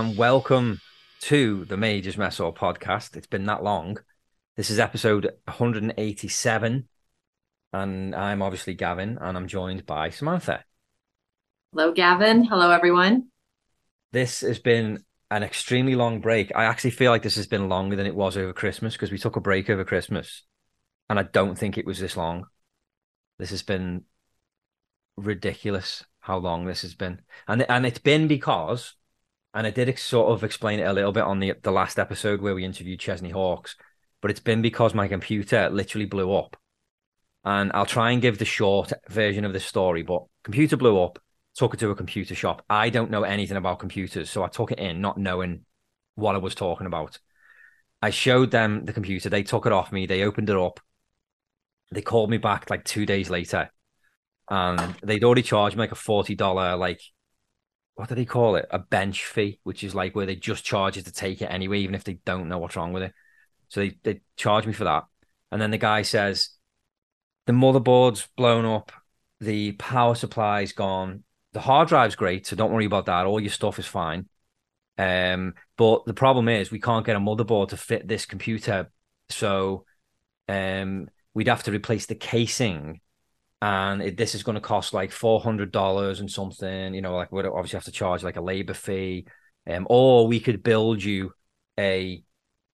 and welcome to the Majors Mess Hall podcast. It's been that long. This is episode 187, and I'm obviously Gavin, and I'm joined by Samantha. Hello, Gavin. Hello, everyone. This has been an extremely long break. I actually feel like this has been longer than it was over Christmas because we took a break over Christmas, and I don't think it was this long. This has been ridiculous how long this has been, and and it's been because and I did sort of explain it a little bit on the the last episode where we interviewed Chesney Hawkes, but it's been because my computer literally blew up. And I'll try and give the short version of the story, but computer blew up, took it to a computer shop. I don't know anything about computers, so I took it in not knowing what I was talking about. I showed them the computer, they took it off me, they opened it up. They called me back like 2 days later. And they'd already charged me like a $40 like what do they call it? A bench fee, which is like where they just charge you to take it anyway, even if they don't know what's wrong with it. So they, they charge me for that. And then the guy says, the motherboard's blown up, the power supply's gone, the hard drive's great, so don't worry about that. All your stuff is fine. Um, but the problem is we can't get a motherboard to fit this computer. So um we'd have to replace the casing and it, this is going to cost like four hundred dollars and something. You know, like we'd obviously have to charge like a labor fee, um, or we could build you a,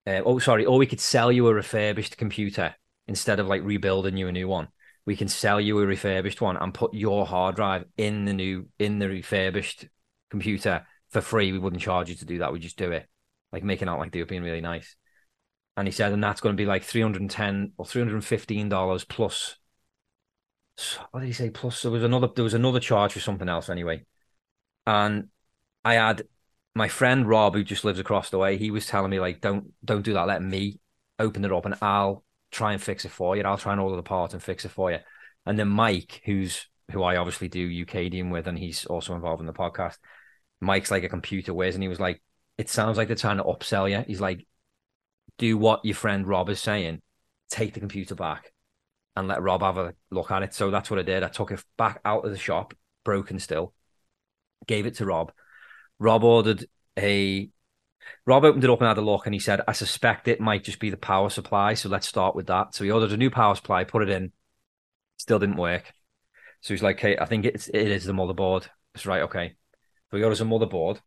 uh, oh sorry, or we could sell you a refurbished computer instead of like rebuilding you a new one. We can sell you a refurbished one and put your hard drive in the new in the refurbished computer for free. We wouldn't charge you to do that. We just do it, like making out like they were being really nice. And he said, and that's going to be like three hundred and ten or three hundred and fifteen dollars plus what did he say? Plus there was another there was another charge for something else anyway. And I had my friend Rob, who just lives across the way, he was telling me like, don't don't do that. Let me open it up and I'll try and fix it for you. I'll try and order the part and fix it for you. And then Mike, who's who I obviously do Ukadian with, and he's also involved in the podcast. Mike's like a computer whiz, and he was like, "It sounds like they're trying to upsell you." He's like, "Do what your friend Rob is saying. Take the computer back and let Rob have a look at it. So that's what I did. I took it back out of the shop, broken still, gave it to Rob. Rob ordered a. Rob opened it up and had a look, and he said, "I suspect it might just be the power supply. So let's start with that." So he ordered a new power supply, put it in, still didn't work. So he's like, "Hey, I think it's it is the motherboard." It's right, okay. So he orders a motherboard,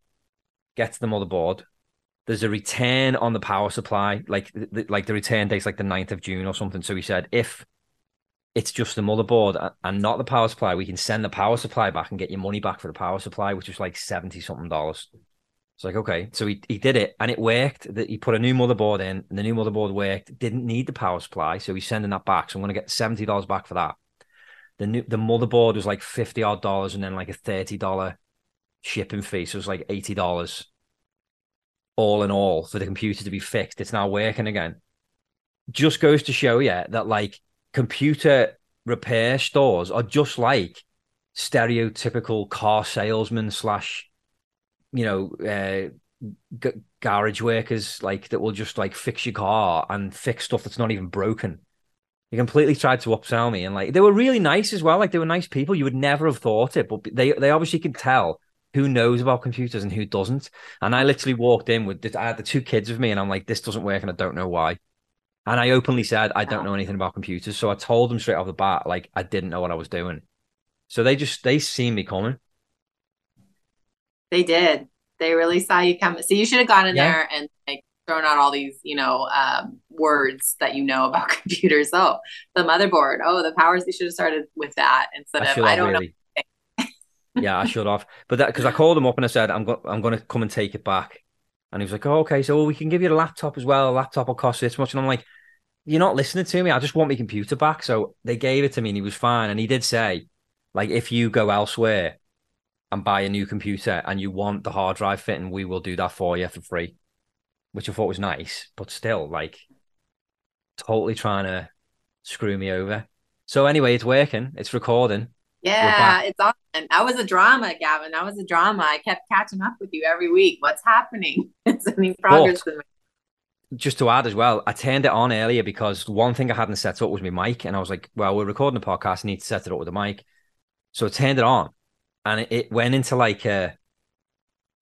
gets the motherboard. There's a return on the power supply, like like the return date's like the 9th of June or something. So he said, if it's just the motherboard and not the power supply. We can send the power supply back and get your money back for the power supply, which was like 70 something dollars. It's like, okay. So he, he did it and it worked. That he put a new motherboard in and the new motherboard worked, didn't need the power supply. So he's sending that back. So I'm going to get $70 back for that. The new, the motherboard was like 50 odd dollars and then like a $30 shipping fee. So it was like $80 all in all for the computer to be fixed. It's now working again. Just goes to show yeah, that like computer repair stores are just like stereotypical car salesmen slash you know uh, g- garage workers like that will just like fix your car and fix stuff that's not even broken. He completely tried to upsell me and like they were really nice as well like they were nice people. You would never have thought it but they they obviously can tell who knows about computers and who doesn't. And i literally walked in with this, i had the two kids with me and i'm like this doesn't work and i don't know why and I openly said I don't know anything about computers, so I told them straight off the bat like I didn't know what I was doing. So they just they seen me coming. They did. They really saw you coming. So you should have gone in yeah. there and like thrown out all these, you know, um, words that you know about computers. Oh, the motherboard. Oh, the powers. You should have started with that instead I of I don't really. know. yeah, I should have. But that because I called them up and I said I'm going I'm going to come and take it back And he was like, oh, okay, so we can give you a laptop as well. A laptop will cost this much. And I'm like, you're not listening to me. I just want my computer back. So they gave it to me and he was fine. And he did say, like, if you go elsewhere and buy a new computer and you want the hard drive fitting, we will do that for you for free, which I thought was nice, but still, like, totally trying to screw me over. So anyway, it's working. It's recording. Yeah, it's on. That was a drama, Gavin. That was a drama. I kept catching up with you every week. What's happening? It's any progress but, just to add as well, I turned it on earlier because one thing I hadn't set up was my mic, and I was like, "Well, we're recording the podcast. I need to set it up with a mic." So I turned it on, and it, it went into like a.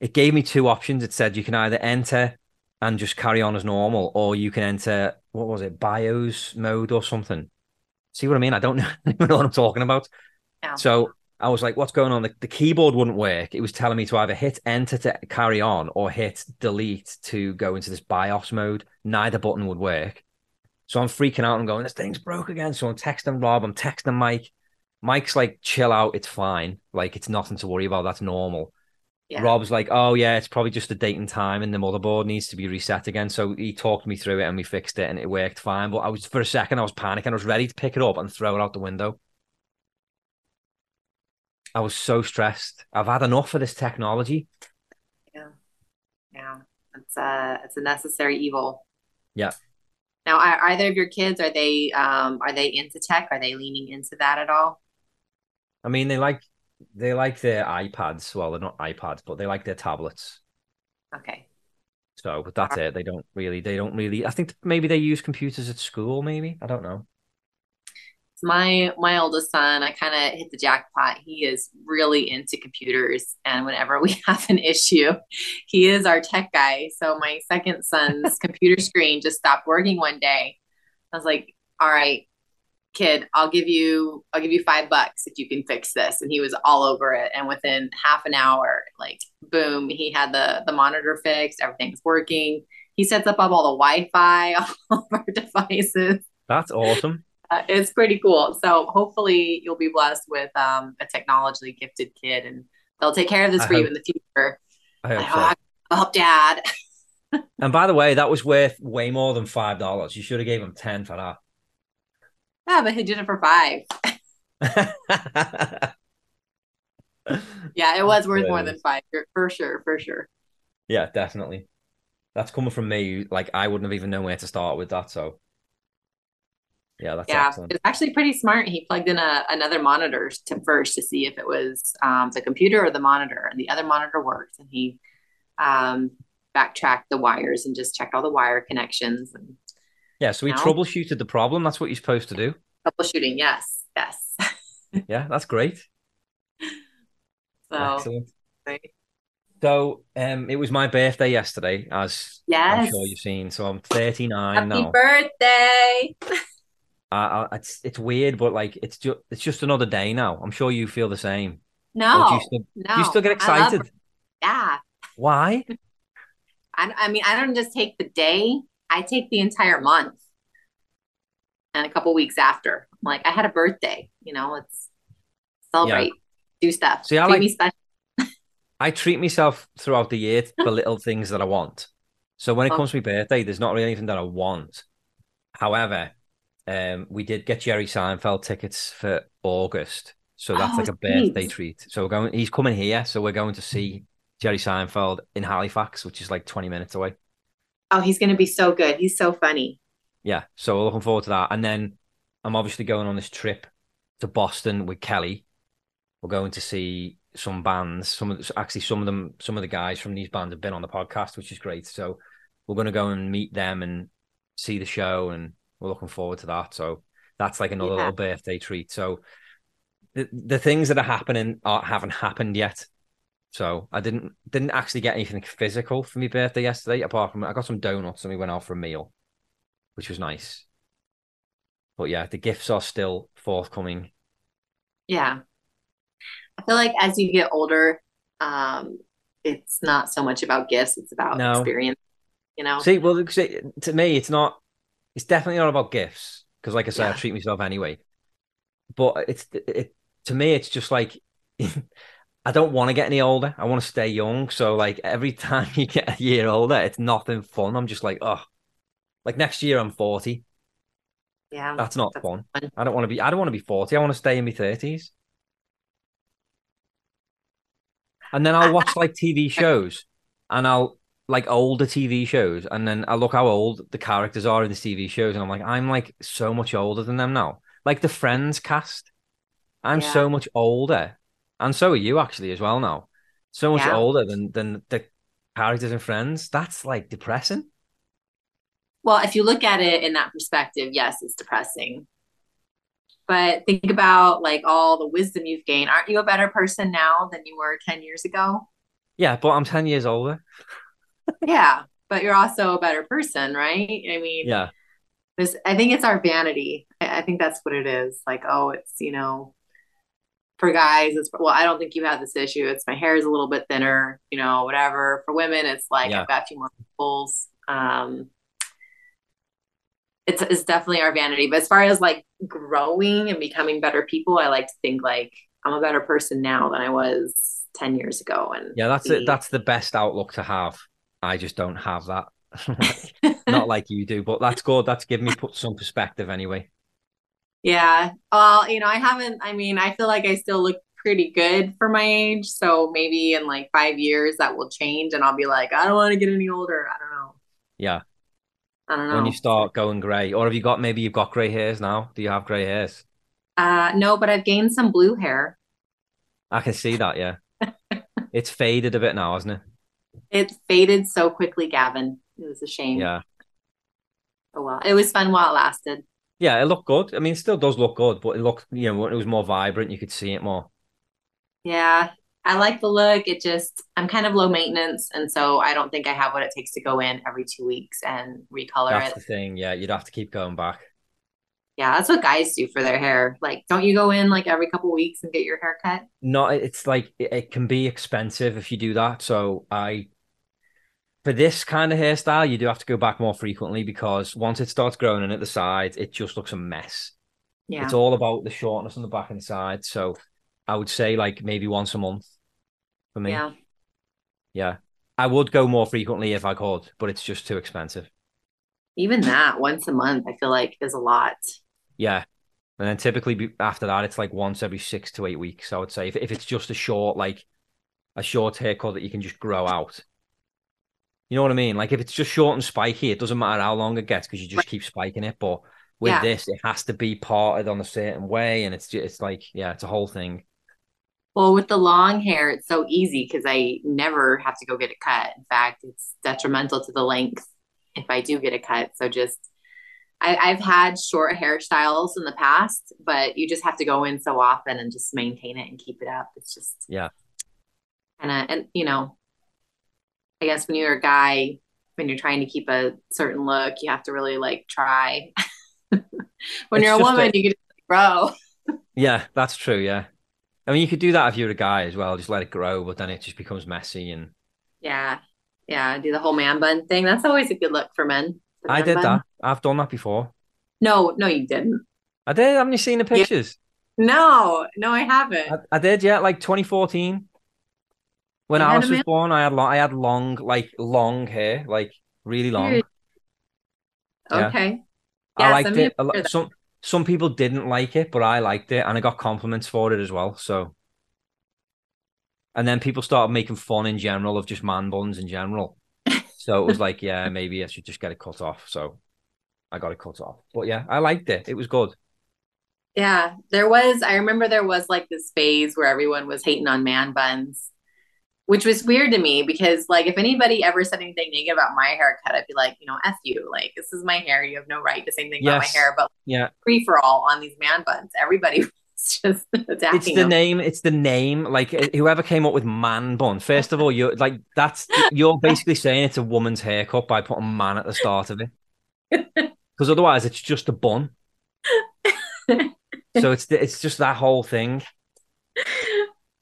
It gave me two options. It said you can either enter and just carry on as normal, or you can enter what was it, BIOS mode or something. See what I mean? I I don't know what I'm talking about. Yeah. So I was like, what's going on? The, the, keyboard wouldn't work. It was telling me to either hit enter to carry on or hit delete to go into this BIOS mode. Neither button would work. So I'm freaking out and going, this thing's broke again. So I'm texting Rob, I'm texting Mike. Mike's like, chill out, it's fine. Like, it's nothing to worry about. That's normal. Yeah. Rob's like, oh, yeah, it's probably just the date and time, and the motherboard needs to be reset again. So he talked me through it and we fixed it and it worked fine. But I was, for a second, I was panicking. I was ready to pick it up and throw it out the window. I was so stressed. I've had enough of this technology. Yeah, yeah, it's a it's a necessary evil. Yeah. Now, are either of your kids are they um are they into tech? Are they leaning into that at all? I mean, they like they like their iPads. Well, they're not iPads, but they like their tablets. Okay. So, but that's it. They don't really. They don't really. I think maybe they use computers at school. Maybe I don't know my my oldest son i kind of hit the jackpot. He is really into computers and whenever we have an issue he is our tech guy. So my second son's computer screen just stopped working one day. I was like all right kid i'll give you i'll give you five bucks if you can fix this. And he was all over it. And within half an hour like boom he had the the monitor fixed everything's working. He sets up all the wi-fi all of our devices. That's awesome it's pretty cool. So hopefully you'll be blessed with um, a technologically gifted kid, and they'll take care of this I for hope, you in the future. I hope I, so. I help dad. and by the way, that was worth way more than five dollars. You should have gave him ten for that. Yeah, but he did it for five. yeah, it was worth more than five for sure, for sure. Yeah, definitely. That's coming from me. Like I wouldn't have even known where to start with that. So yeah, that's yeah. Excellent. It's actually pretty smart. He plugged in a, another monitor to first to see if it was um, the computer or the monitor, and the other monitor worked. And he um, backtracked the wires and just checked all the wire connections. And yeah, so he troubleshooted the problem. That's what you're supposed to do. Troubleshooting, yes, yes. yeah, that's great. So, Excellent. So um, it was my birthday yesterday, as yes. I'm sure you've seen. So I'm 39 Happy now. birthday! uh, it's it's weird, but like it's just it's just another day now. I'm sure you feel the same. No, you still, no, you still get excited. Yeah. Why? I, I mean, I don't just take the day; I take the entire month, and a couple weeks after. I'm like, I had a birthday. You know, let's celebrate, yeah. do stuff. See, I like. Me special. I treat myself throughout the year for little things that I want. So when it oh. comes to my birthday, there's not really anything that I want. However, um, we did get Jerry Seinfeld tickets for August, so that's oh, like a birthday treat. So we're going. He's coming here, so we're going to see Jerry Seinfeld in Halifax, which is like twenty minutes away. Oh, he's going to be so good. He's so funny. Yeah, so we're looking forward to that. And then I'm obviously going on this trip to Boston with Kelly. We're going to see some bands. Some of the, actually some of them, some of the guys from these bands have been on the podcast, which is great. So we're going to go and meet them and see the show and we're looking forward to that. So that's like another yeah. little birthday treat. So the the things that are happening are, haven't happened yet. So I didn't didn't actually get anything physical for my birthday yesterday, apart from I got some donuts and we went out for a meal, which was nice. But yeah, the gifts are still forthcoming. Yeah. I feel like as you get older, um, it's not so much about gifts, it's about no. experience, you know. See, well, to me, it's not it's definitely not about gifts because, like I said, yeah. I treat myself anyway. But it's it to me, it's just like I don't want to get any older. I want to stay young. So like every time you get a year older, it's nothing fun. I'm just like, oh, like next year I'm 40. Yeah. That's not That's fun. fun. I don't want to be I don't want to be 40. I want to stay in my 30s. And then I'll watch like TV shows and I'll like older TV shows and then I look how old the characters are in the TV shows and I'm like, I'm like so much older than them now. Like the Friends cast. I'm Yeah. so much older. And so are you actually as well now. So much Yeah. older than than the characters in Friends. That's like depressing. Well, if you look at it in that perspective, yes, it's depressing. But think about like all the wisdom you've gained. Aren't you a better person now than you were 10 years ago? Yeah, but I'm 10 years older. Yeah, but you're also a better person, right? I mean, Yeah. this, I think it's our vanity. I, I think that's what it is. Like, oh, it's, you know, for guys, it's, well, I don't think you have this issue. It's my hair is a little bit thinner, you know, whatever. For women, it's like Yeah. I've got a few more pimples. Um, it's, it's definitely our vanity. But as far as like growing and becoming better people, I like to think like I'm a better person now than I was 10 years ago. And Yeah, that's the- it. That's the best outlook to have. I just don't have that. Not like you do, but that's good. That's given me put some perspective anyway. Yeah. Well, you know, I haven't, I mean, I feel like I still look pretty good for my age. So maybe in like five years that will change and I'll be like, I don't want to get any older. I don't know. Yeah. I don't know. When you start going grey, or have you got maybe you've got grey hairs now? Do you have grey hairs? Uh, no, but I've gained some blue hair. I can see that. Yeah, it's faded a bit now, hasn't it? It faded so quickly, Gavin. It was a shame. Yeah, Oh well. It was fun while it lasted. yeah. It looked good. I mean, it still does look good, but it looked, you know, it was more vibrant, you could see it more. Yeah. I like the look. It just, I'm kind of low maintenance. And so I don't think I have what it takes to go in every two weeks and recolor That's it. the thing. Yeah, you'd have to keep going back. Yeah, that's what guys do for their hair. Like, don't you go in like every couple weeks and get your hair cut? No, it's like it, it can be expensive if you do that. So I, for this kind of hairstyle, you do have to go back more frequently because once it starts growing in at the sides, it just looks a mess. Yeah. It's all about the shortness on the back and the side. So I would say like maybe once a month for me. Yeah. Yeah. I would go more frequently if I could, but it's just too expensive. Even that once a month, I feel like is a lot. Yeah. And then typically after that, it's like once every six to eight weeks. I would say if, if it's just a short, like a short haircut that you can just grow out. You know what I mean? Like if it's just short and spiky, it doesn't matter how long it gets because you just keep spiking it. But with Yeah. this, it has to be parted on a certain way, and it's just it's like yeah, it's a whole thing. Well, with the long hair, it's so easy because I never have to go get it cut. In fact, it's detrimental to the length if I do get a cut. So just, I, I've had short hairstyles in the past, but you just have to go in so often and just maintain it and keep it up. It's just Yeah. of, and you know, I guess when you're a guy, when you're trying to keep a certain look, you have to really like try. when It's you're a woman, a- you can just grow. Yeah, that's true. Yeah, I mean you could do that if you're a guy as well, just let it grow, but then it just becomes messy. And Yeah. Yeah. Do the whole man bun thing. That's always a good look for men. I did that. I've done that before. No, no, you didn't. I did. Haven't you seen the pictures? No, no, I haven't. I, I did. Yeah, like 2014. When You Alice was born, I had long, I had long, like long hair, like really long. Weird. Yeah. Okay. I liked send me a it. A lo- picture of that. Some some people didn't like it, but I liked it, and I got compliments for it as well. So, and then people started making fun in general of just man buns in general. So it was like, yeah, maybe I should just get it cut off. So I got it cut off. But yeah, I liked it. It was good. Yeah, there was, I remember there was like this phase where everyone was hating on man buns, which was weird to me because, like, if anybody ever said anything negative about my haircut, I'd be like, you know, F you. Like, this is my hair. You have no right to say anything about my hair. But Yeah, free for all on these man buns, everybody was just it's the them. name. It's the name. Like uh, whoever came up with man bun. First of all, you're like that's you're basically saying it's a woman's haircut by putting man at the start of it. Because otherwise, it's just a bun. So it's it's just that whole thing.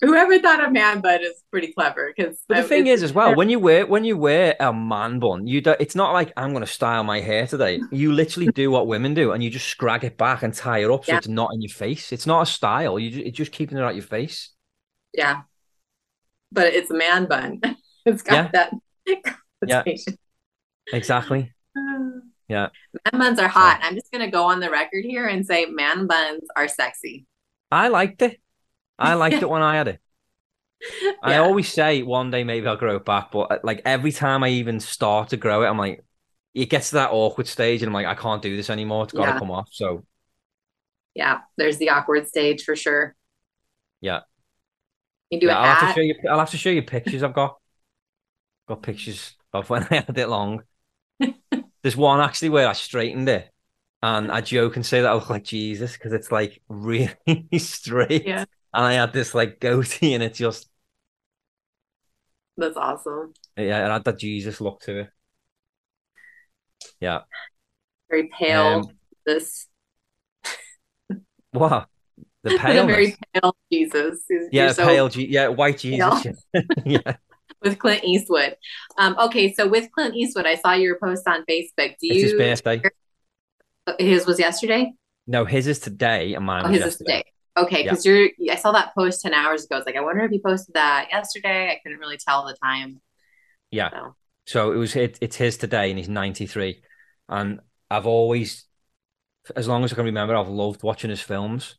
Whoever thought a man bun is pretty clever because But the thing is, as well, when you wear when you wear a man bun, you don't. it's not like I'm going to style my hair today. You literally do what women do, and you just scrag it back and tie it up so Yeah. it's not in your face. It's not a style. You it's just keeping it out of your face. yeah, but it's a man bun. It's got Yeah. that. Yeah. Exactly. Yeah. Man buns are hot. I'm just gonna go on the record here and say man buns are sexy. I liked it. I liked it when I had it. I always say one day maybe I'll grow it back, but uh, like every time I even start to grow it, I'm like, it gets to that awkward stage, and I'm like, I can't do this anymore. It's got to Yeah. come off. So Yeah, there's the awkward stage for sure. Yeah. You do yeah, a I'll have to show you. I'll have to show you pictures I've got. Got pictures of when I had it long. There's one actually where I straightened it, and I joke and say that I look like Jesus because it's like really straight, Yeah. And I had this like goatee, and it just That's awesome. yeah, it had that Jesus look to it. Yeah. Very pale. Um, this What? The paleness. very pale Jesus. Yeah, so pale. Je- yeah, white Jesus. yeah. with Clint Eastwood. Um, okay, so with Clint Eastwood, I saw your post on Facebook. Do It's his you? birthday. His was yesterday. No, his is today, and mine Oh, was his is today. Okay, because you're. I saw that post ten hours ago. I was like, I wonder if he posted that yesterday. I couldn't really tell the time. Yeah. So So it was it, it's his today, and he's 93. And I've always, as long as I can remember, I've loved watching his films.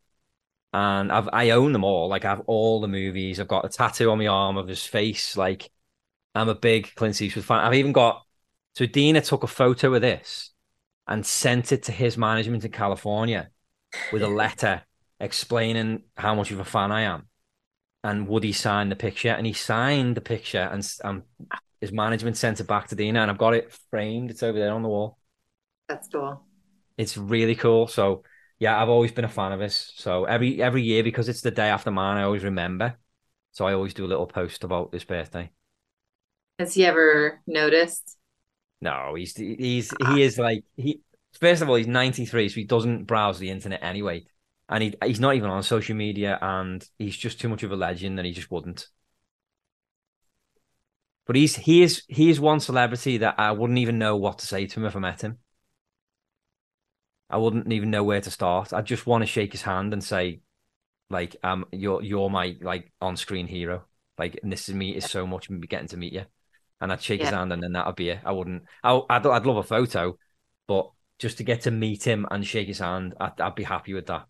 And I've I own them all. Like I have all the movies. I've got a tattoo on my arm of his face. Like I'm a big Clint Eastwood fan. I've even got so Dina took a photo of this and sent it to his management in California with a letter explaining how much of a fan I am. And would he sign the picture? And he signed the picture and um, his management sent it back to Dina and I've got it framed. It's over there on the wall. that's cool. It's really cool. So yeah, I've always been a fan of his. So every every year because it's the day after mine, I always remember. So I always do a little post about his birthday. Has he ever noticed? No, he's he's he is like he first of all he's 93, so he doesn't browse the internet anyway. And he he's not even on social media and he's just too much of a legend and he just wouldn't. But he's he is he is one celebrity that I wouldn't even know what to say to him if I met him. I wouldn't even know where to start. I'd just want to shake his hand and say, like, um, you're you're my like on-screen hero. Like, and this is me is so much me getting to meet you. And I'd shake his hand and then that'd be it. I wouldn't. I, I'd I'd love a photo, but just to get to meet him and shake his hand, I'd, I'd be happy with that.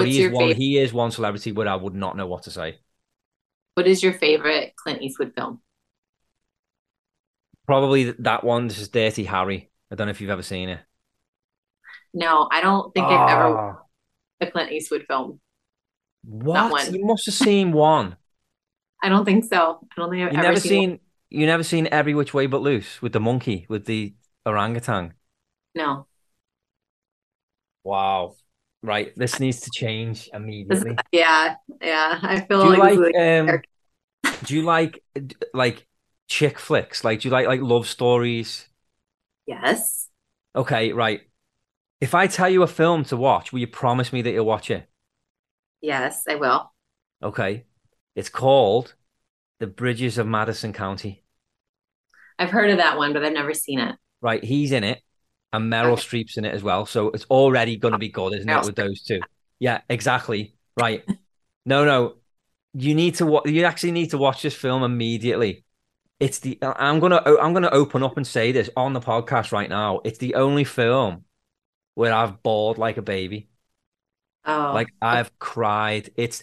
But What's he is one. favorite- He is one celebrity where I would not know what to say. What is your favorite Clint Eastwood film? Probably that one. This is Dirty Harry. I don't know if you've ever seen it. No, I don't think I've ever watched Ah, a Clint Eastwood film. what? one. You must have seen one. I don't think so. I don't think I've You ever never seen. seen. You never seen Every Which Way But Loose with the monkey with the orangutan. No, Wow. Right. This needs to change immediately. yeah, yeah. I feel Do like, like um do you like like chick flicks? Like do you like like love stories? yes, Okay, right. If I tell you a film to watch, will you promise me that you'll watch it? yes, I will. Okay. It's called The Bridges of Madison County. I've heard of that one, but I've never seen it. Right, he's in it, and Meryl Okay. Streep's in it as well. So it's already going to be good, isn't Meryl it, with those two? Yeah, exactly. Right. No, no. You need to watch. You actually need to watch this film immediately. It's the. I'm gonna. I'm gonna open up and say this on the podcast right now. It's the only film where I've bawled like a baby. Oh, Like I've cried. It's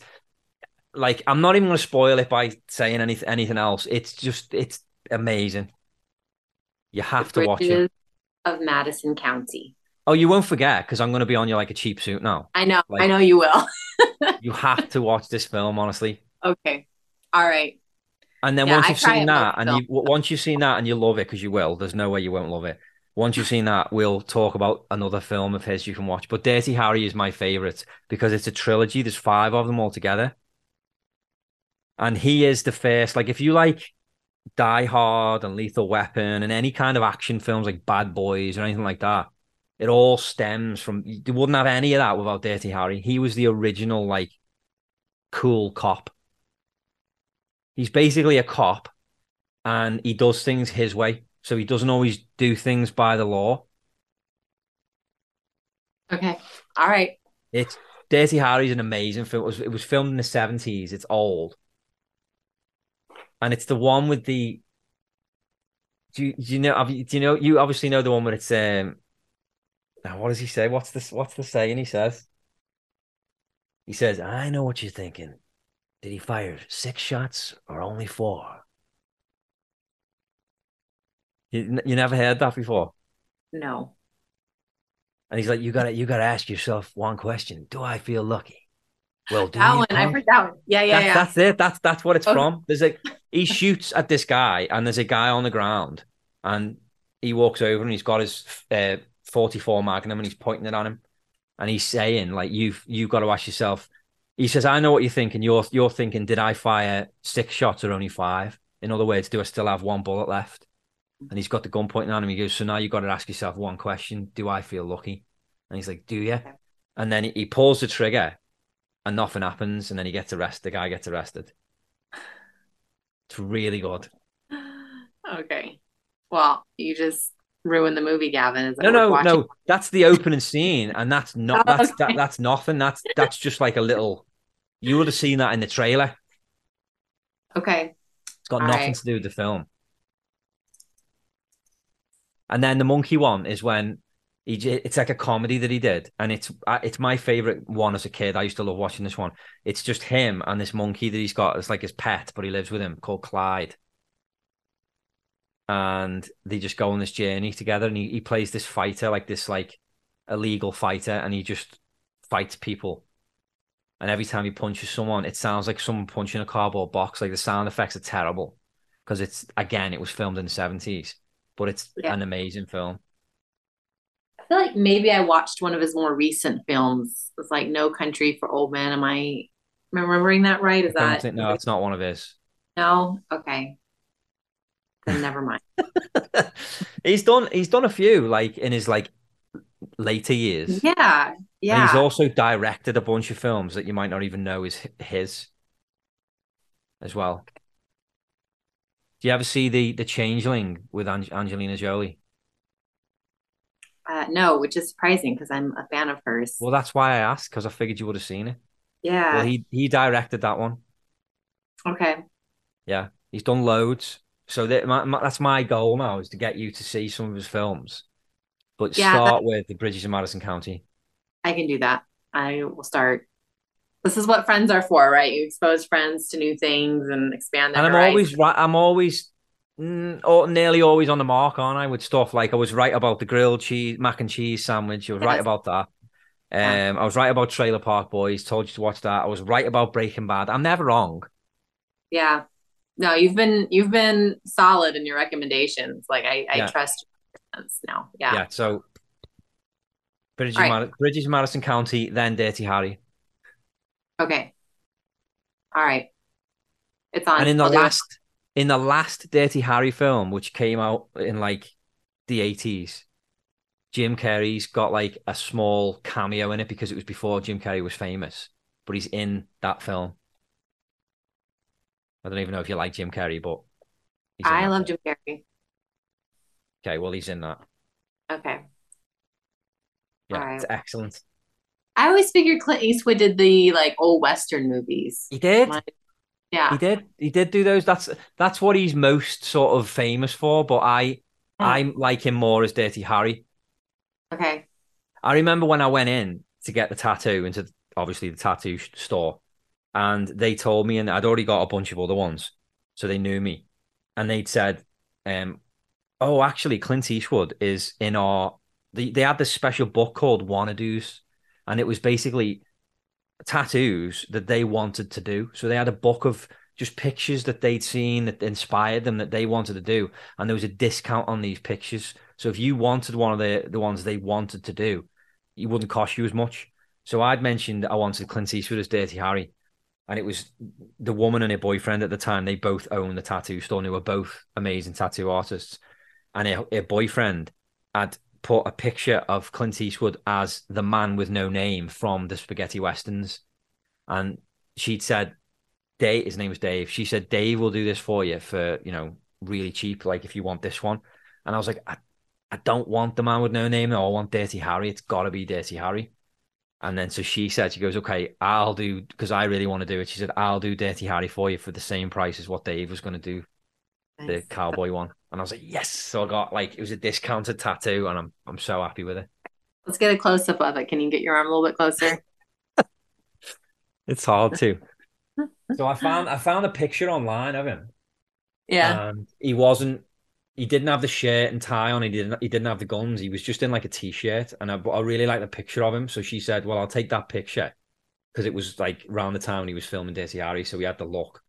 like I'm not even gonna spoil it by saying anything anything else. It's just it's amazing. You have to watch it. Of Madison County. Oh, you won't forget because I'm going to be on you like a cheap suit now. I know, Like- I know you will. You have to watch this film, honestly. okay, all right. And then Yeah, once I you've seen that, and you once you've seen that and you love it because you will, there's no way you won't love it. Once you've seen that, we'll talk about another film of his you can watch. But Dirty Harry is my favorite because it's a trilogy. There's five of them all together, and he is the first. Like, if you like Die Hard and Lethal Weapon and any kind of action films like Bad Boys or anything like that, it all stems from. You wouldn't have any of that without Dirty Harry. He was the original like cool cop. He's basically a cop and he does things his way. So he doesn't always do things by the law. Okay, all right. It's Dirty Harry's an amazing film. It was, it was filmed in the 70s. It's old. And it's the one with the. Do you, do you know? Do you know? You obviously know the one where it's um. Now, what does he say? What's this? What's the saying? He says. He says, "I know what you're thinking. Did he fire six shots or only four? You you never heard that before? No. And he's like, "You gotta you gotta ask yourself one question: Do I feel lucky?" Well, that one I've heard that one. Yeah, yeah, that's, yeah. That's it. That's that's what it's okay. from. There's like he shoots at this guy, and there's a guy on the ground, and he walks over and he's got his uh, 44 Magnum, and he's pointing it on him, and he's saying like, "You've you've got to ask yourself." He says, "I know what you're thinking. You're you're thinking, did I fire six shots or only five? In other words, do I still have one bullet left?" And he's got the gun pointing on him. He goes, "So now you've got to ask yourself one question: Do I feel lucky?" And he's like, "Do you?" And then he, he pulls the trigger, and nothing happens, and then he gets arrested. The guy gets arrested. It's really good. Okay. Well, you just ruined the movie, Gavin. no, no, no. That's the opening scene, and that's not oh, that's okay. that, that's nothing. That's that's just like a little. You would have seen that in the trailer. Okay. It's got All nothing right. to do with the film. And then the monkey one is when he it's like a comedy that he did, and it's uh, it's my favorite one as a kid. I used to love watching this one. It's just him and this monkey that he's got. It's like his pet, but he lives with him called Clyde. And they just go on this journey together, and he, he plays this fighter, like this like illegal fighter, and he just fights people. And every time he punches someone, it sounds like someone punching a cardboard box. Like the sound effects are terrible because it's again, it was filmed in the seventies, but it's yeah. an amazing film feel like maybe I watched one of his more recent films. It's like No Country for Old Men. Am I remembering that right? Is that think, no? It's not one of his. No. Okay. Then never mind. he's done. He's done a few like in his like later years. Yeah. Yeah. And he's also directed a bunch of films that you might not even know is his as well. Do you ever see the the Changeling with Angelina Jolie? Uh, no, which is surprising because I'm a fan of hers. Well, that's why I asked because I figured you would have seen it. Yeah. Well, he he directed that one. Okay. Yeah, he's done loads. So that, my, my, that's my goal now is to get you to see some of his films, but yeah, start with the Bridges in Madison County. I can do that. I will start. This is what friends are for, right? You expose friends to new things and expand their. And I'm horizons. always right. I'm always Mm, or nearly always on the mark, aren't I? With stuff like I was right about the grilled cheese, mac and cheese sandwich. I was yes. right about that. Um, I was right about Trailer Park Boys. Told you to watch that. I was right about Breaking Bad. I'm never wrong. Yeah, no, you've been you've been solid in your recommendations. Like I, I yeah. trust now. Yeah. Yeah. So Bridges, right. Madison County, then Dirty Harry. Okay. All right. It's on. And in the I'll last in the last Dirty Harry film, which came out in like the 80s, Jim Carrey's got like a small cameo in it because it was before Jim Carrey was famous, but he's in that film. I don't even know if you like Jim Carrey, but I love film. Jim Carrey. Okay, well, he's in that. Okay. Yeah, right. it's excellent. I always figured Clint Eastwood did the like old Western movies. He did. Like, yeah. He did. He did do those. That's that's what he's most sort of famous for. But I hmm. I like him more as Dirty Harry. Okay. I remember when I went in to get the tattoo into obviously the tattoo store, and they told me, and I'd already got a bunch of other ones, so they knew me, and they'd said, um, "Oh, actually, Clint Eastwood is in our." They, they had this special book called Wannadoos, and it was basically tattoos that they wanted to do. So they had a book of just pictures that they'd seen that inspired them that they wanted to do, and there was a discount on these pictures. So if you wanted one of the the ones they wanted to do, it wouldn't cost you as much. So I'd mentioned I wanted Clint Eastwood as Dirty Harry, and it was the woman and her boyfriend at the time. They both owned the tattoo store, and they were both amazing tattoo artists. And her, her boyfriend had put a picture of Clint Eastwood as the man with no name from the spaghetti westerns, and she'd said, "Dave," his name was Dave. She said, "Dave will do this for you for you know really cheap, like if you want this one." And I was like, "I, I don't want the man with no name. I want Dirty Harry. It's got to be Dirty Harry." And then so she said, she goes, okay, I'll do because I really want to do it. She said, I'll do Dirty Harry for you for the same price as what Dave was going to do nice. the cowboy one. And I was like, yes. So I got like it was a discounted tattoo, and I'm I'm so happy with it. Let's get a close up of it. Can you get your arm a little bit closer? it's hard to. so I found I found a picture online of him. Yeah. And he wasn't he didn't have the shirt and tie on. He didn't. He didn't have the guns. He was just in like a t-shirt, and I, I really like the picture of him. So she said, "Well, I'll take that picture because it was like around the time when he was filming Dirty Harry, so we had the look."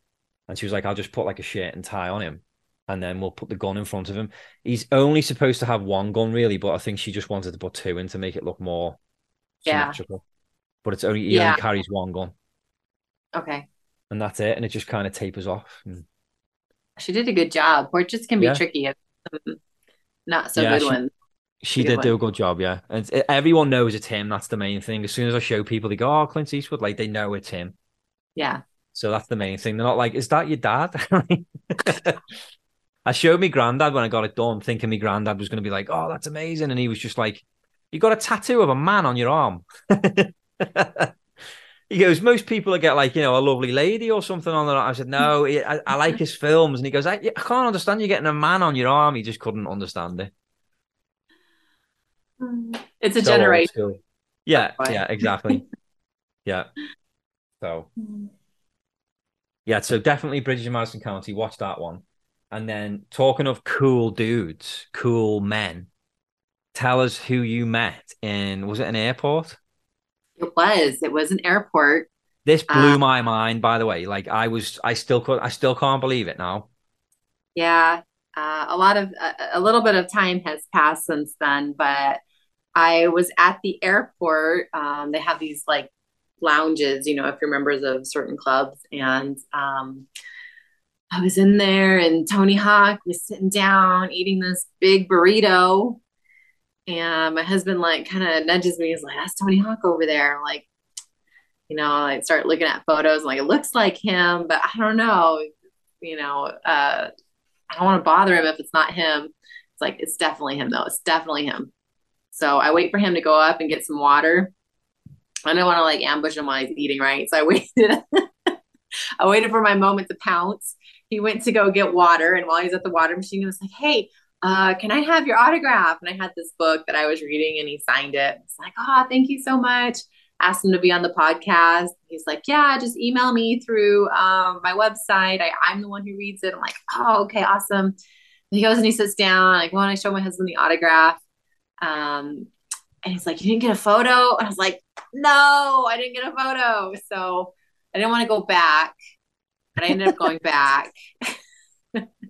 And she was like, "I'll just put like a shirt and tie on him, and then we'll put the gun in front of him." He's only supposed to have one gun, really, but I think she just wanted to put two in to make it look more yeah. symmetrical. But it's only he yeah. only carries one gun. Okay. And that's it, and it just kind of tapers off. And she did a good job. Portraits can be yeah. tricky. Um, not so good she, ones. She did one. do a good job, yeah. And it, everyone knows it's him. That's the main thing. As soon as I show people, they go, "Oh, Clint Eastwood," like they know it's him. Yeah. So that's the main thing. They're not like, "Is that your dad?" I showed me granddad when I got it done, thinking my granddad was going to be like, "Oh, that's amazing," and he was just like, "You got a tattoo of a man on your arm." he goes, most people get like, you know, a lovely lady or something on their arm. I said, no, I, I like his films. And he goes, I, I, can't understand you getting a man on your arm. He just couldn't understand it. Hmm. It's a so generation. Yeah, yeah, exactly. yeah. So, hmm. yeah, so definitely Bridges of Madison County. Watch that one. And then talking of cool dudes, cool men, tell us who you met in, was it an airport? It was. It was an airport. This blew um, my mind, by the way. Like I was, I still could, I still can't believe it now. Yeah, uh, a lot of a, a little bit of time has passed since then, but I was at the airport. Um, they have these like lounges, you know, if you're members of certain clubs, and um, I was in there, and Tony Hawk was sitting down eating this big burrito and my husband like kind of nudges me. He's like, "That's Tony Hawk over there." like, you know, I start looking at photos. like, it looks like him, but I don't know. You know, uh, I don't want to bother him if it's not him. It's like it's definitely him though. It's definitely him. So I wait for him to go up and get some water. I don't want to like ambush him while he's eating, right? So I waited. I waited for my moment to pounce. He went to go get water, and while he's at the water machine, he was like, "Hey, uh, can I have your autograph? And I had this book that I was reading and he signed it. It's like, oh, thank you so much. Asked him to be on the podcast. He's like, yeah, just email me through um, my website. I, I'm the one who reads it. I'm like, oh, okay, awesome. And he goes and he sits down. Like, when I show my husband the autograph. Um, and he's like, you didn't get a photo? And I was like, no, I didn't get a photo. So I didn't want to go back. But I ended up going back.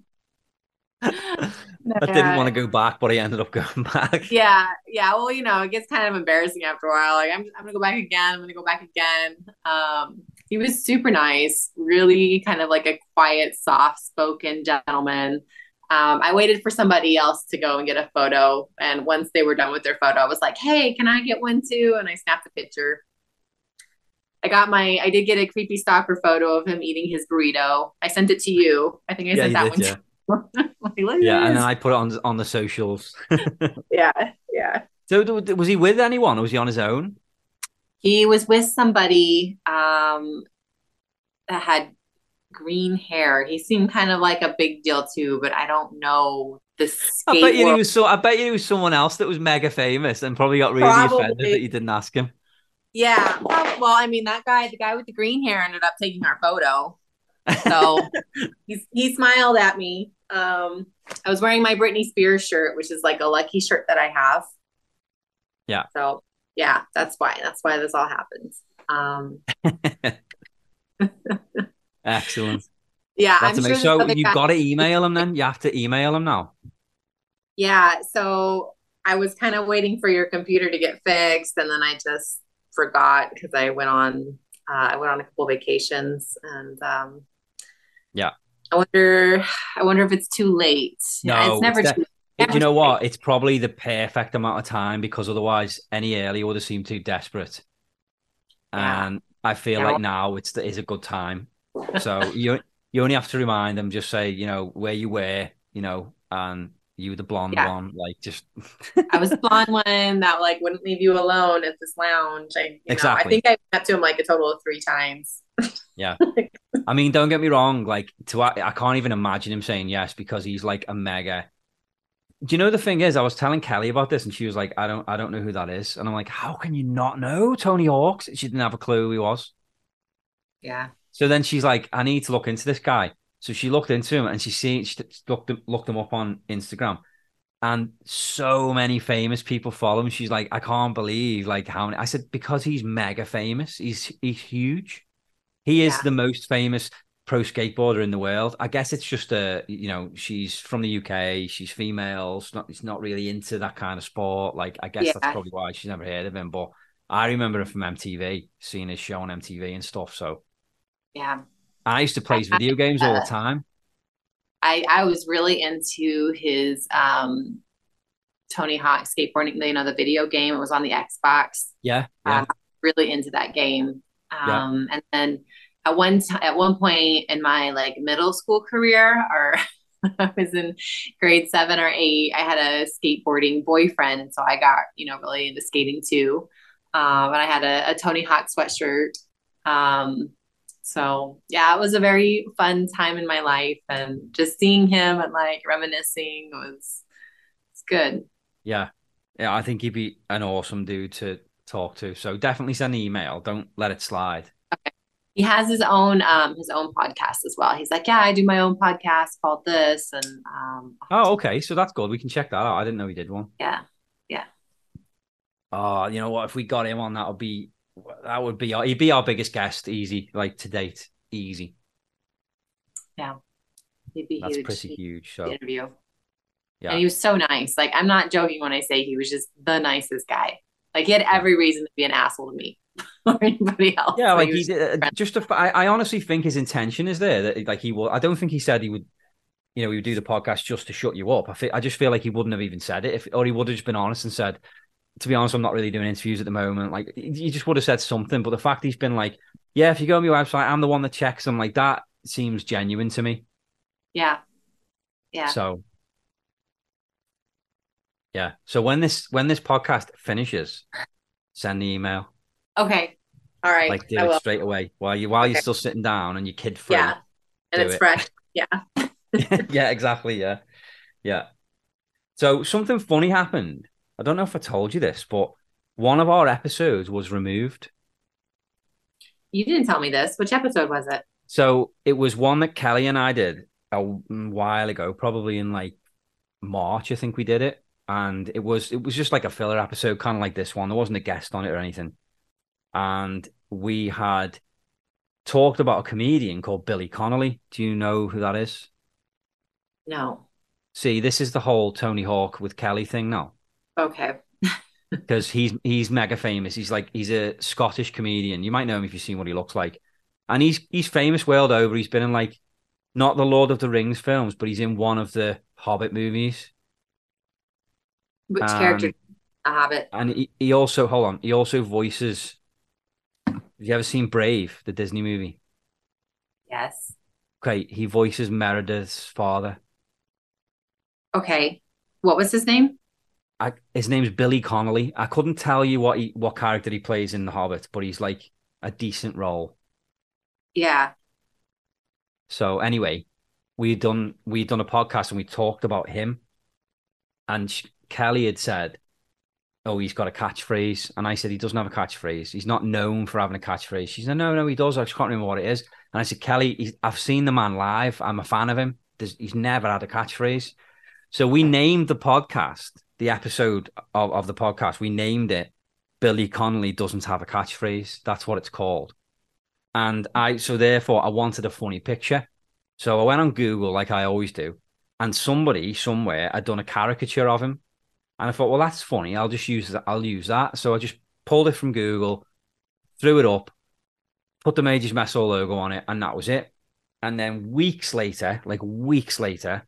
I didn't want to go back, but I ended up going back. Yeah, yeah. Well, you know, it gets kind of embarrassing after a while. Like, I'm, I'm gonna go back again. I'm gonna go back again. Um, he was super nice, really kind of like a quiet, soft-spoken gentleman. Um, I waited for somebody else to go and get a photo, and once they were done with their photo, I was like, "Hey, can I get one too?" And I snapped a picture. I got my, I did get a creepy stalker photo of him eating his burrito. I sent it to you. I think I yeah, sent that did, one. Yeah like, yeah, and then I put it on on the socials. yeah, yeah. So was he with anyone, or was he on his own? He was with somebody um, that had green hair. He seemed kind of like a big deal too, but I don't know the. I bet you he was so. I bet you he was someone else that was mega famous and probably got really probably. offended that you didn't ask him. Yeah, well, I mean, that guy, the guy with the green hair, ended up taking our photo. So he he smiled at me um, I was wearing my Britney Spears shirt, which is like a lucky shirt that I have. Yeah. So yeah, that's why. That's why this all happens. Um, Excellent. Yeah, that's I'm amazing. Sure so you got to email them then. You have to email them now. Yeah. So I was kind of waiting for your computer to get fixed, and then I just forgot because I went on. Uh, I went on a couple vacations, and um, yeah, I wonder. I wonder if it's too late. No, it's never. It's too, never you know what? It's probably the perfect amount of time because otherwise, any earlier would have seemed too desperate. Yeah. And I feel yeah. like now it's the, is a good time. So you you only have to remind them. Just say you know where you were, you know, and You the blonde Yeah. one, like just I was the blonde one that like wouldn't leave you alone at this lounge. I, you know, I think I went up to him like a total of three times. Yeah, I mean, don't get me wrong. Like, to I, I can't even imagine him saying yes because he's like a mega. Do you know the thing is? I was telling Kelly about this, and she was like, "I don't, I don't know who that is," and I'm like, "How can you not know Tony Hawks?" She didn't have a clue who he was. Yeah. So then she's like, "I need to look into this guy." So she looked into him, and she seen she looked him, looked him up on Instagram, and so many famous people follow him. She's like, "I can't believe like how many." I said, "Because he's mega famous. He's he's huge." He is Yeah. the most famous pro skateboarder in the world. I guess it's just a you know she's from the UK. She's female. It's not it's not really into that kind of sport. Like I guess that's probably why she's never heard of him. But I remember him from MTV, seeing his show on MTV and stuff. So Yeah. I used to play his video games all the uh, time. I, I was really into his um Tony Hawk skateboarding, you know, the video game. It was on the Xbox. Yeah, yeah, Um, really into that game. Yeah. Um, and then at one t- at one point in my like middle school career, or I was in grade seven or eight, I had a skateboarding boyfriend, so I got you know really into skating too. Um, and I had a, a Tony Hawk sweatshirt. Um, so yeah, it was a very fun time in my life, and just seeing him and like reminiscing was it's good. yeah, yeah. I think he'd be an awesome dude to talk to. So definitely send an email. Don't let it slide. Okay. he has his own um his own podcast as well. He's like, yeah, I do my own podcast called this, and um, Oh, okay. So that's good. We can check that out. I didn't know he did one. yeah, yeah. Oh, you know what? If we got him on, that would be that would be our, he'd be our biggest guest, easy, like to date, easy. Yeah, he'd be That's huge. pretty huge. So interview, yeah, and he was so nice. Like, I'm not joking when I say he was just the nicest guy. Like, he had every reason to be an asshole to me or anybody else. yeah, But like he he did, uh, just. A, I, I honestly think his intention is there. That like he will. I don't think he said he would. You know, he would do the podcast just to shut you up. I feel, I just feel like he wouldn't have even said it if, or he would have just been honest and said, "To be honest, I'm not really doing interviews at the moment." Like you just would have said something. But the fact he's been like, "Yeah, if you go on my website, I'm the one that checks them." Like that seems genuine to me. yeah, yeah. So yeah. So when this when this podcast finishes, send the email. Okay, all right. Like do I it will. straight away while you while you're still sitting down and you're kid free. Yeah, and it's it. fresh. Yeah. yeah, exactly. Yeah. Yeah. So something funny happened. I don't know if I told you this, but one of our episodes was removed. You didn't tell me this. Which episode was it? So it was one that Kelly and I did a while ago, probably in like March, I think we did it. And it was it was just like a filler episode, kind of like this one. There wasn't a guest on it or anything. And we had talked about a comedian called Billy Connolly. Do you know who that is? No. See, this is the whole Tony Hawk with Kelly thing now. Okay. because he's he's mega famous. He's like he's a Scottish comedian. You might know him if you've seen what he looks like, and he's he's famous world over. He's been in like not the Lord of the Rings films, but he's in one of the Hobbit movies. Which Um, character? A Hobbit. And he, he also hold on, he also voices. Have you ever seen Brave, the Disney movie? Yes. Okay, he voices Merida's father. Okay. What was his name? I, his name's Billy Connolly. I couldn't tell you what he what character he plays in The Hobbit, but he's like a decent role. Yeah. So anyway, we done we done a podcast and we talked about him, and sh- Kelly had said, "Oh, he's got a catchphrase," and I said he doesn't have a catchphrase. He's not known for having a catchphrase. She said, "No, no, he does. I just can't remember what it is." And I said, "Kelly, he's, I've seen the man live. I'm a fan of him. There's, he's never had a catchphrase." So we named the podcast, the episode of, of the podcast, we named it Billy Connolly doesn't have a catchphrase. That's what it's called. And I, so therefore, I wanted a funny picture. So I went on Google, like I always do, and somebody somewhere had done a caricature of him. And I thought, well, that's funny. I'll just use that. I'll use that. So I just pulled it from Google, threw it up, put the Majors Mess logo on it, and that was it. And then weeks later, like weeks later,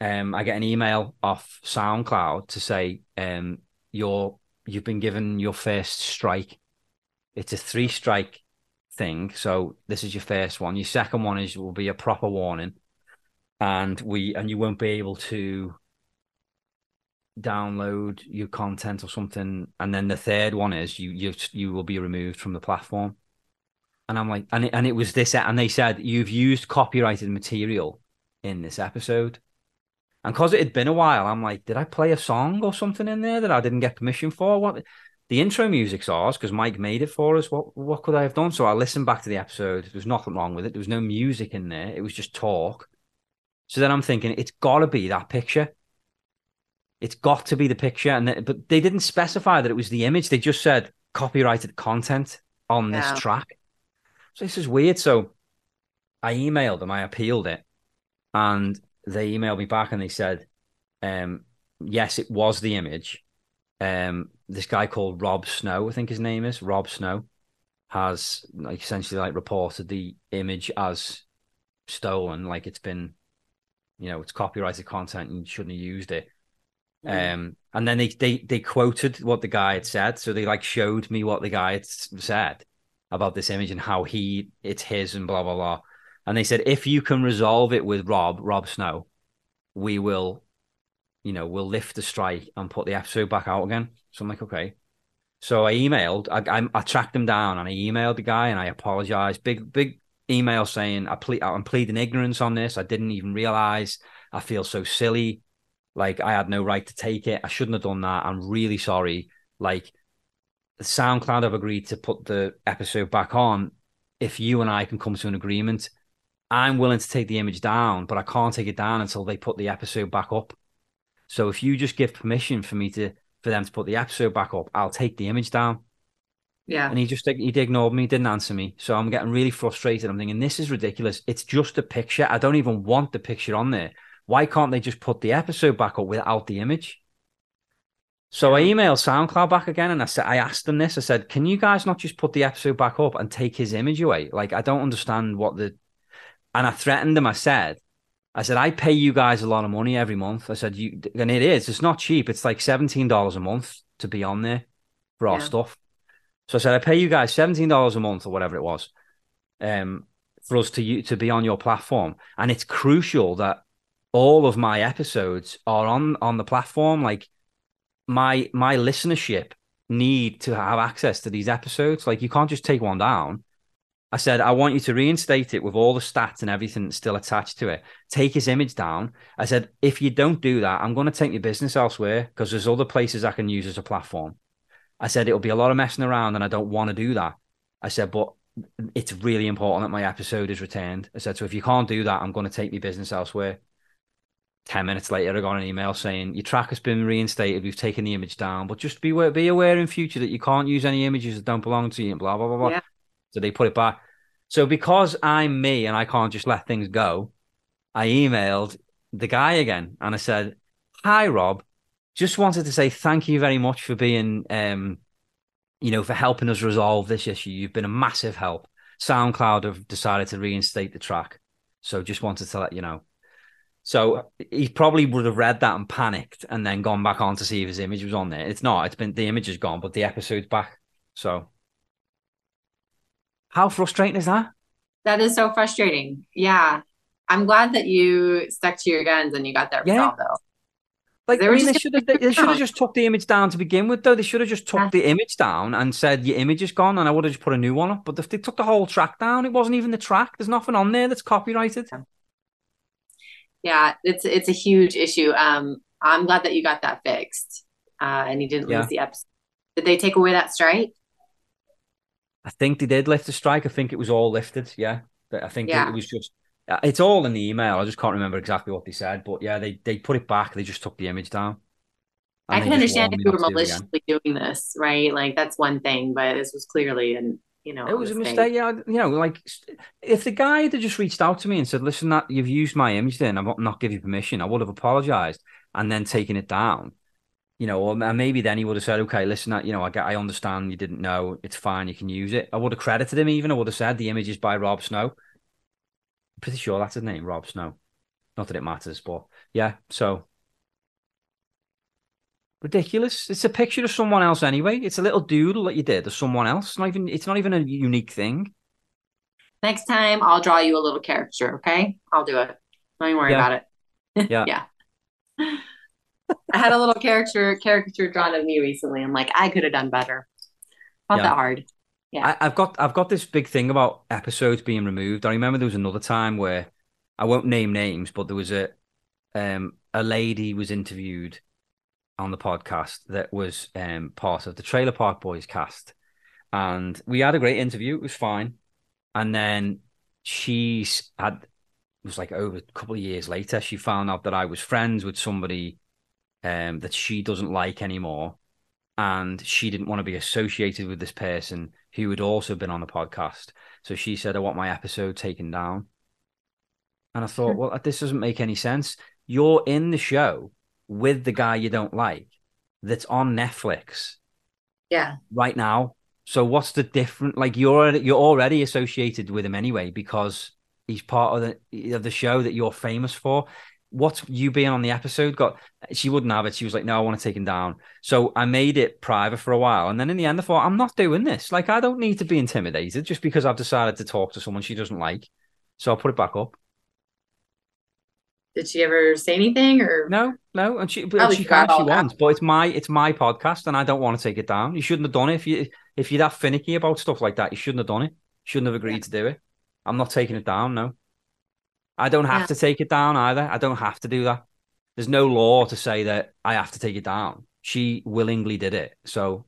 um, I get an email off SoundCloud to say, um, you're you've been given your first strike. It's a three strike thing. So this is your first one. Your second one is will be a proper warning, and we and you won't be able to download your content or something, and then the third one is you you you will be removed from the platform. And I'm like, and it, and it was this, and they said you've used copyrighted material in this episode. And because it had been a while, I'm like, did I play a song or something in there that I didn't get permission for? What? The intro music's ours because Mike made it for us. What what could I have done? So I listened back to the episode. There was nothing wrong with it. There was no music in there. It was just talk. So then I'm thinking, it's got to be that picture. It's got to be the picture, and but they didn't specify that it was the image. They just said copyrighted content on this track. So this is weird. So I emailed them. I appealed it, and they emailed me back and they said, um, yes, it was the image. Um, this guy called Rob Snow, I think his name is Rob Snow, has like essentially like reported the image as stolen, like it's been, you know, it's copyrighted content and you shouldn't have used it. Mm. Um, and then they, they they quoted what the guy had said, so they like showed me what the guy had said about this image and how he it's his and blah blah blah. And they said if you can resolve it with Rob Rob Snow, we will, you know, we'll lift the strike and put the episode back out again. So I'm like, okay. So I emailed, I, I, I tracked him down and I emailed the guy and I apologized. Big big email saying I ple- I'm pleading ignorance on this. I didn't even realize. I feel so silly. Like I had no right to take it. I shouldn't have done that. I'm really sorry. Like SoundCloud have agreed to put the episode back on if you and I can come to an agreement. I'm willing to take the image down, but I can't take it down until they put the episode back up. So if you just give permission for me to for them to put the episode back up, I'll take the image down. Yeah. And he just he ignored me, didn't answer me. So I'm getting really frustrated. I'm thinking this is ridiculous. It's just a picture. I don't even want the picture on there. Why can't they just put the episode back up without the image? So I emailed SoundCloud back again and I said I asked them this. I said, Can you guys not just put the episode back up and take his image away? Like I don't understand what the and I threatened them, I said, I said, I pay you guys a lot of money every month. I said, you and it is, it's not cheap. It's like $17 a month to be on there for our yeah. stuff. So I said, I pay you guys $17 a month or whatever it was. Um, for us to to be on your platform. And it's crucial that all of my episodes are on on the platform. Like my my listenership need to have access to these episodes. Like you can't just take one down. I said, I want you to reinstate it with all the stats and everything still attached to it. Take his image down. I said, if you don't do that, I'm going to take your business elsewhere because there's other places I can use as a platform. I said, it'll be a lot of messing around and I don't want to do that. I said, but it's really important that my episode is retained. I said, so if you can't do that, I'm going to take my business elsewhere. 10 minutes later, I got an email saying your track has been reinstated. We've taken the image down, but just be aware, be aware in future that you can't use any images that don't belong to you and blah, blah, blah, blah. Yeah. So they put it back. So because I'm me and I can't just let things go, I emailed the guy again and I said, Hi, Rob. Just wanted to say thank you very much for being, um, you know, for helping us resolve this issue. You've been a massive help. SoundCloud have decided to reinstate the track. So just wanted to let you know. So he probably would have read that and panicked and then gone back on to see if his image was on there. It's not. It's been the image is gone, but the episode's back. So how frustrating is that? That is so frustrating. Yeah. I'm glad that you stuck to your guns and you got that yeah. resolved though. Like they, I mean, they should have they, should have just took the image down to begin with though. They should have just took yeah. the image down and said your image is gone and I would have just put a new one up. But if they took the whole track down, it wasn't even the track. There's nothing on there that's copyrighted. Yeah yeah, it's it's a huge issue. Um, I'm glad that you got that fixed, uh, and you didn't yeah. lose the episode. Did they take away that strike? I think they did lift the strike. I think it was all lifted. Yeah, but I think yeah. it was just. Uh, it's all in the email. I just can't remember exactly what they said, but yeah, they they put it back. They just took the image down. I can understand if you were maliciously doing this, right? Like that's one thing, but this was clearly an you know, it was a mistake. Yeah, you know, like if the guy had just reached out to me and said, "Listen, that you've used my image, then I'm not give you permission," I would have apologized and then taken it down. You know, or maybe then he would have said, "Okay, listen, that you know, I I understand you didn't know. It's fine. You can use it." I would have credited him. Even I would have said the image is by Rob Snow. I'm pretty sure that's his name, Rob Snow. Not that it matters, but yeah. So ridiculous. It's a picture of someone else anyway. It's a little doodle that you did of someone else. It's not even it's not even a unique thing. Next time I'll draw you a little caricature, okay? I'll do it. Don't even worry yeah. about it. Yeah. yeah. I had a little character caricature drawn of me recently. I'm like, I could have done better. Not Yeah. that hard. Yeah. I, I've got I've got this big thing about episodes being removed. I remember there was another time where I won't name names, but there was a um a lady was interviewed on the podcast that was um part of the Trailer Park Boys cast, and we had a great interview. It was fine, and then she's had it was like over a couple of years later she found out that I was friends with somebody um that she doesn't like anymore and she didn't want to be associated with this person who had also been on the podcast. So she said, I want my episode taken down. And I thought, well, this doesn't make any sense. You're in the show with the guy you don't like that's on Netflix yeah. right now. So what's the different? Like you're already, you're already associated with him anyway because he's part of the of the show that you're famous for. What's you being on the episode got? She wouldn't have it. She was like, "No, I want to take him down." So I made it private for a while, and then in the end, I thought, "I'm not doing this. Like, I don't need to be intimidated just because I've decided to talk to someone she doesn't like." So I'll put it back up. Did she ever say anything or No, no, and she, Probably she can if she wants, but it's my it's my podcast, and I don't want to take it down. You shouldn't have done it if you if you're that finicky about stuff like that. You shouldn't have done it. Shouldn't have agreed Yeah. to do it. I'm not taking it down. No, I don't have Yeah. to take it down either. I don't have to do that. There's no law to say that I have to take it down. She willingly did it, so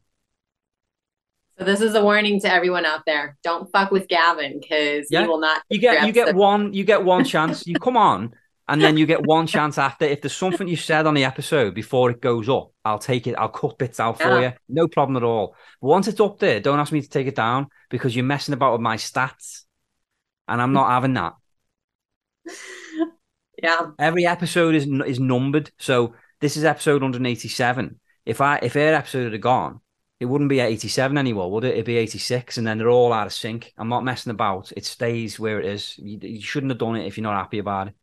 So this is a warning to everyone out there. Don't fuck with Gavin because Yeah. he will not. you get you get episode. one you get one chance. You come on, and then you get one chance after. If there's something you said on the episode before it goes up, I'll take it. I'll cut bits out for Yeah. you. No problem at all. But once it's up there, don't ask me to take it down because you're messing about with my stats, and I'm not having that. Yeah. Every episode is is numbered, so this is episode 187. If I if her episode had gone, it wouldn't be 87 anymore, would it? It'd be 86, and then they're all out of sync. I'm not messing about. It stays where it is. You, you shouldn't have done it if you're not happy about it.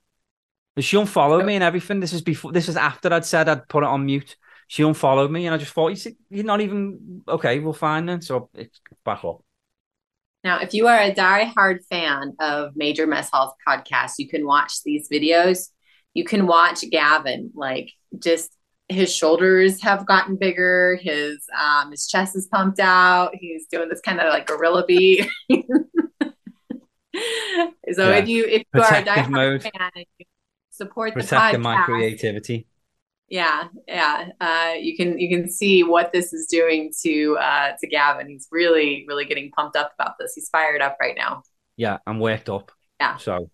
But she unfollowed me and everything. This is before. This is after I'd said I'd put it on mute. She unfollowed me, and I just thought, you see, you're not even okay. We'll fine then. So it's back up. Now, if you are a die-hard fan of Major Mess Hall's podcast, you can watch these videos. You can watch Gavin, like just his shoulders have gotten bigger, his um his chest is pumped out. He's doing this kind of like gorilla beat. so Yeah. if you if you are a Protective die-hard mode. fan and you support the Protecting my creativity. Yeah yeah uh, you can you can see what this is doing to uh to gavin he's really really getting pumped up about this he's fired up right now Yeah, I'm worked up. Yeah. So.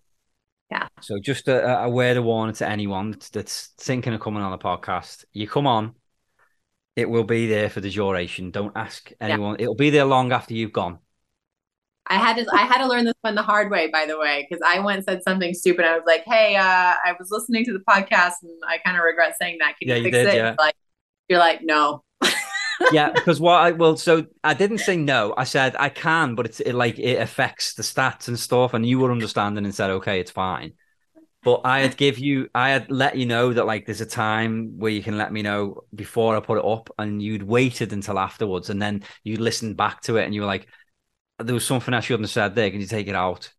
Yeah. So just a, a word of warning to anyone that's, that's thinking of coming on the podcast. You come on, it will be there for the duration. Don't ask anyone. It'll be there long after you've gone. I had to i had to learn this one the hard way by the way because i went and said something stupid i was like hey uh i was listening to the podcast and i kind of regret saying that can Yeah, you you fix did, it yeah. like you're like no yeah, because what I well, so I didn't say no. I said I can, but it's it like it affects the stats and stuff, and you were understanding and said okay, it's fine. But I had give you, I had let you know that like there's a time where you can let me know before I put it up, and you'd waited until afterwards, and then you'd listened back to it, and you were like, there was something I shouldn't have said there. Can you take it out?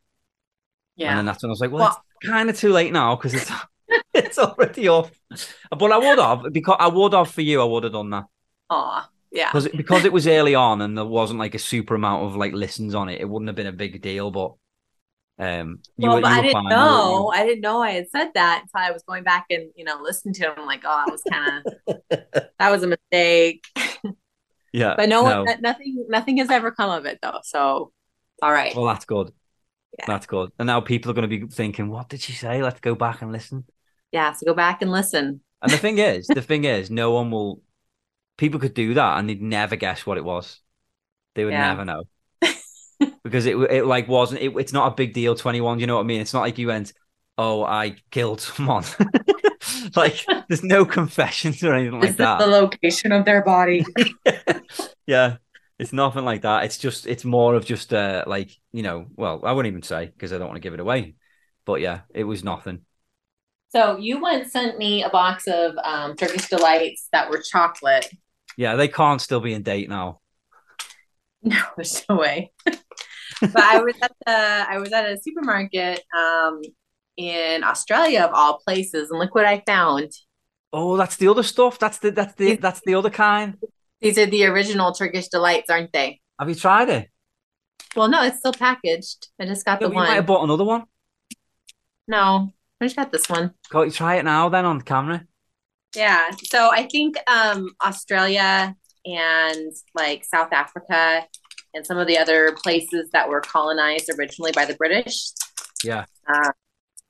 Yeah. And then that's when I was like, well, Well- it's kind of too late now because it's it's already off. But I would have because I would have for you. I would have done that Ah, yeah because because it was early on and there wasn't like a super amount of like listens on it. It wouldn't have been a big deal. But um, you well, were, but I didn't fine. Know. I didn't know I had said that until I was going back and you know listening to it. I'm like, oh, that was kind of that was a mistake. Yeah, But no, no. one, nothing, nothing has ever come of it though. So all right. Well, that's good. Yeah. That's good. And now people are going to be thinking, "What did she say?" Let's go back and listen. yeah. So go back and listen. And the thing is, the thing is, no one will. People could do that, and they'd never guess what it was. They would Yeah. never know because it it like wasn't. It, it's not a big deal. Twenty one. You know what I mean? It's not like you went, "Oh, I killed someone." like there's no confessions or anything like This that. is the location of their body. yeah, it's nothing like that. It's just it's more of just uh like you know. Well, I wouldn't even say because I don't want to give it away. But yeah, it was nothing. so you once sent me a box of um, Turkish delights that were chocolate. Yeah, they can't still be in date now. No, there's no way. but I was at the I was at a supermarket um, in Australia of all places, and look what I found. Oh, that's the other stuff. That's the that's the that's the other kind. These are the original Turkish delights, aren't they? Have you tried it? Well, no, it's still packaged. I just got Yeah, the but you might one. have bought another one. No, I just got this one. Go you try it now then on camera. Yeah. So I think um Australia and like South Africa and some of the other places that were colonized originally by the British. Yeah. Uh,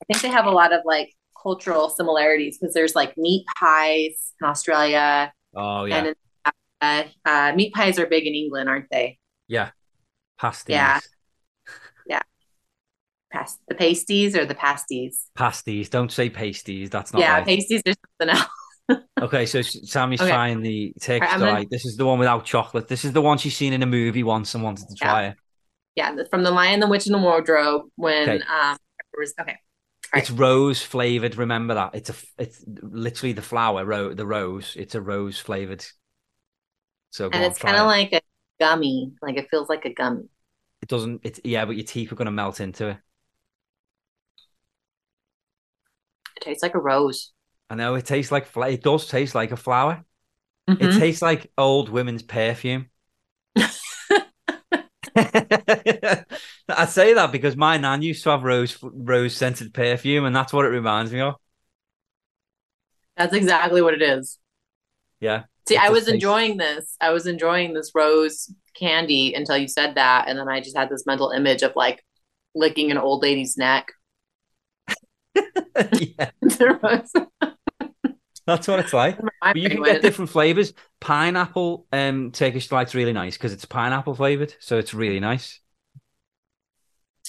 think they have a lot of like cultural similarities because there's like meat pies in Australia Oh yeah. and in Africa. Uh, meat pies are big in England, aren't they? yeah. Pasties. Yeah. Yeah. Past the pasties or the pasties? Pasties. Don't say pasties. That's not yeah, right. pasties are something else. Okay, so Sammy's Okay. trying the Turkish Alright, I'm gonna-. This is the one without chocolate. This is the one she's seen in a movie once and wanted to Yeah. try it. Yeah, from the Lion, the Witch, and the Wardrobe. When Okay. um, was okay. It's rose flavored. Remember that? It's a. It's literally the flower, ro- the rose. It's a rose flavored. So and it's kind of it. like a gummy. Like it feels like a gummy. It doesn't. It's yeah, but your teeth are gonna melt into it. It tastes like a rose. I know it tastes like. fla- It does taste like a flower. It Mhm. tastes like old women's perfume. I say that because my nan used to have rose rose scented perfume, and that's what it reminds me of. That's exactly what it is. Yeah. See, I was enjoying this. I was enjoying this rose candy until you said that, and then I just had this mental image of like licking an old lady's neck. yeah, that's what it's like. But you can get different flavors. Pineapple um Turkish delight's really nice because it's pineapple flavored, so it's really nice.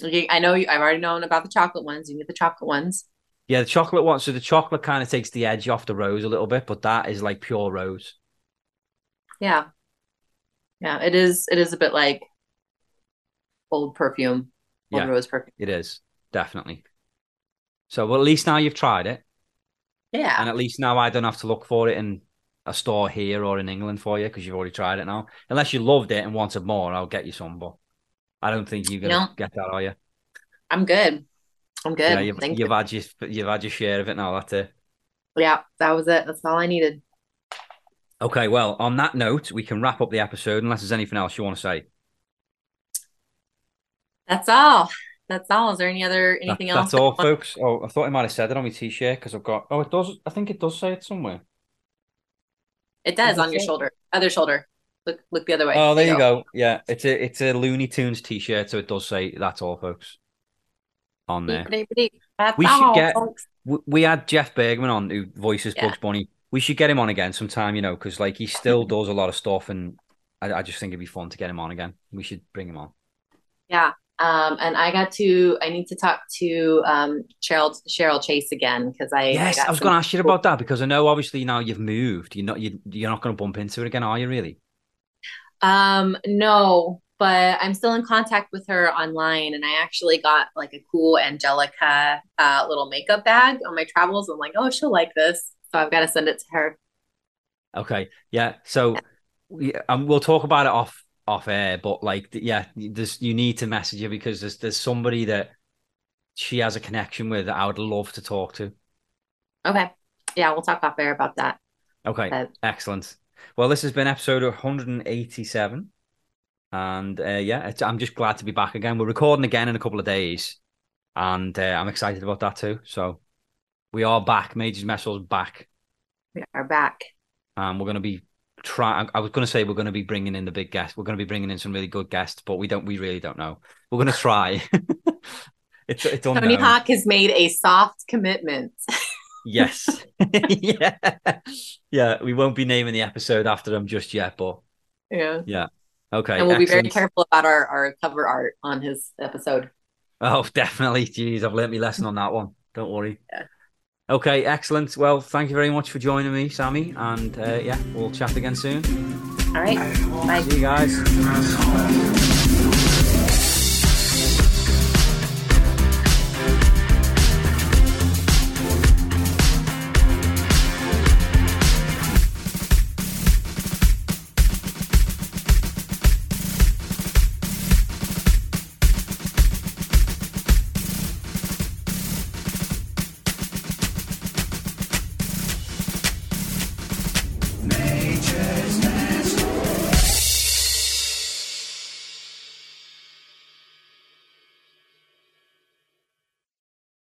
Okay, I know you. I've already known about the chocolate ones. You can get the chocolate ones. Yeah, the chocolate one. So the chocolate kind of takes the edge off the rose a little bit, but that is like pure rose. Yeah, yeah. It is. It is a bit like old perfume, old Yeah. rose perfume. It is definitely. So, well, at least now you've tried it, Yeah. and at least now I don't have to look for it in a store here or in England for you because you've already tried it now. Unless you loved it and wanted more, I'll get you some. But I don't think you're gonna No. get that, are you? I'm good. I'm good. Yeah, you've, you've you. had your you've had your share of it now. That's it. Yeah, that was it. That's all I needed. Okay, well, on that note, we can wrap up the episode unless there's anything else you want to say. That's all. That's all. Is there any other That- anything else? that's all, folks. Oh, I thought I might have said it on my t-shirt because I've got. Oh, it does. I think it does say it somewhere. It does Does it on your say- shoulder, other shoulder. Look, look the other way. Oh, there you go. Yeah, it's a it's a Looney Tunes t-shirt, so it does say that's all, folks. On there, That's We should all, get- folks. we, we had Jeff Bergman on who voices Yeah. Bugs Bunny. We should get him on again sometime, you know, because like he still does a lot of stuff, and I, I just think it'd be fun to get him on again. We should bring him on. Yeah. Um, and I got to. I need to talk to um Cheryl Cheryl Chase again because I. yes, got I was going to ask you about that because I know obviously now you've moved. You're not you you're not going to bump into it again, are you? Really? Um, no, but I'm still in contact with her online, and I actually got like a cool Angelica uh little makeup bag on my travels. I'm like, oh, she'll like this, so I've got to send it to her. Okay, yeah. So, we, um, we'll talk about it off off air, but like, yeah, there's you need to message her because there's there's somebody that she has a connection with that I would love to talk to. Okay. Yeah, we'll talk off air about that. Okay, Uh, excellent. Well, this has been episode 187, and uh, yeah, it's, I'm just glad to be back again. We're recording again in a couple of days, and uh, I'm excited about that too. So, we are back. Majors Mess Hall's back. we are back. Um, we're going to be trying. I was going to say we're going to be bringing in the big guest. We're going to be bringing in some really good guests, but we don't. We really don't know. We're going to try. it's it's unknown. Tony Hawk has made a soft commitment. Yes. yeah. Yeah. We won't be naming the episode after them just yet, but Yeah. Yeah. Okay. And we'll be very careful about our, our cover art on his episode. Oh, definitely. Jeez, I've learnt my lesson on that one. Don't worry. Yeah. Okay, excellent. Well, thank you very much for joining me, Sammy. And uh, yeah, we'll chat again soon. All right. Bye. See you guys.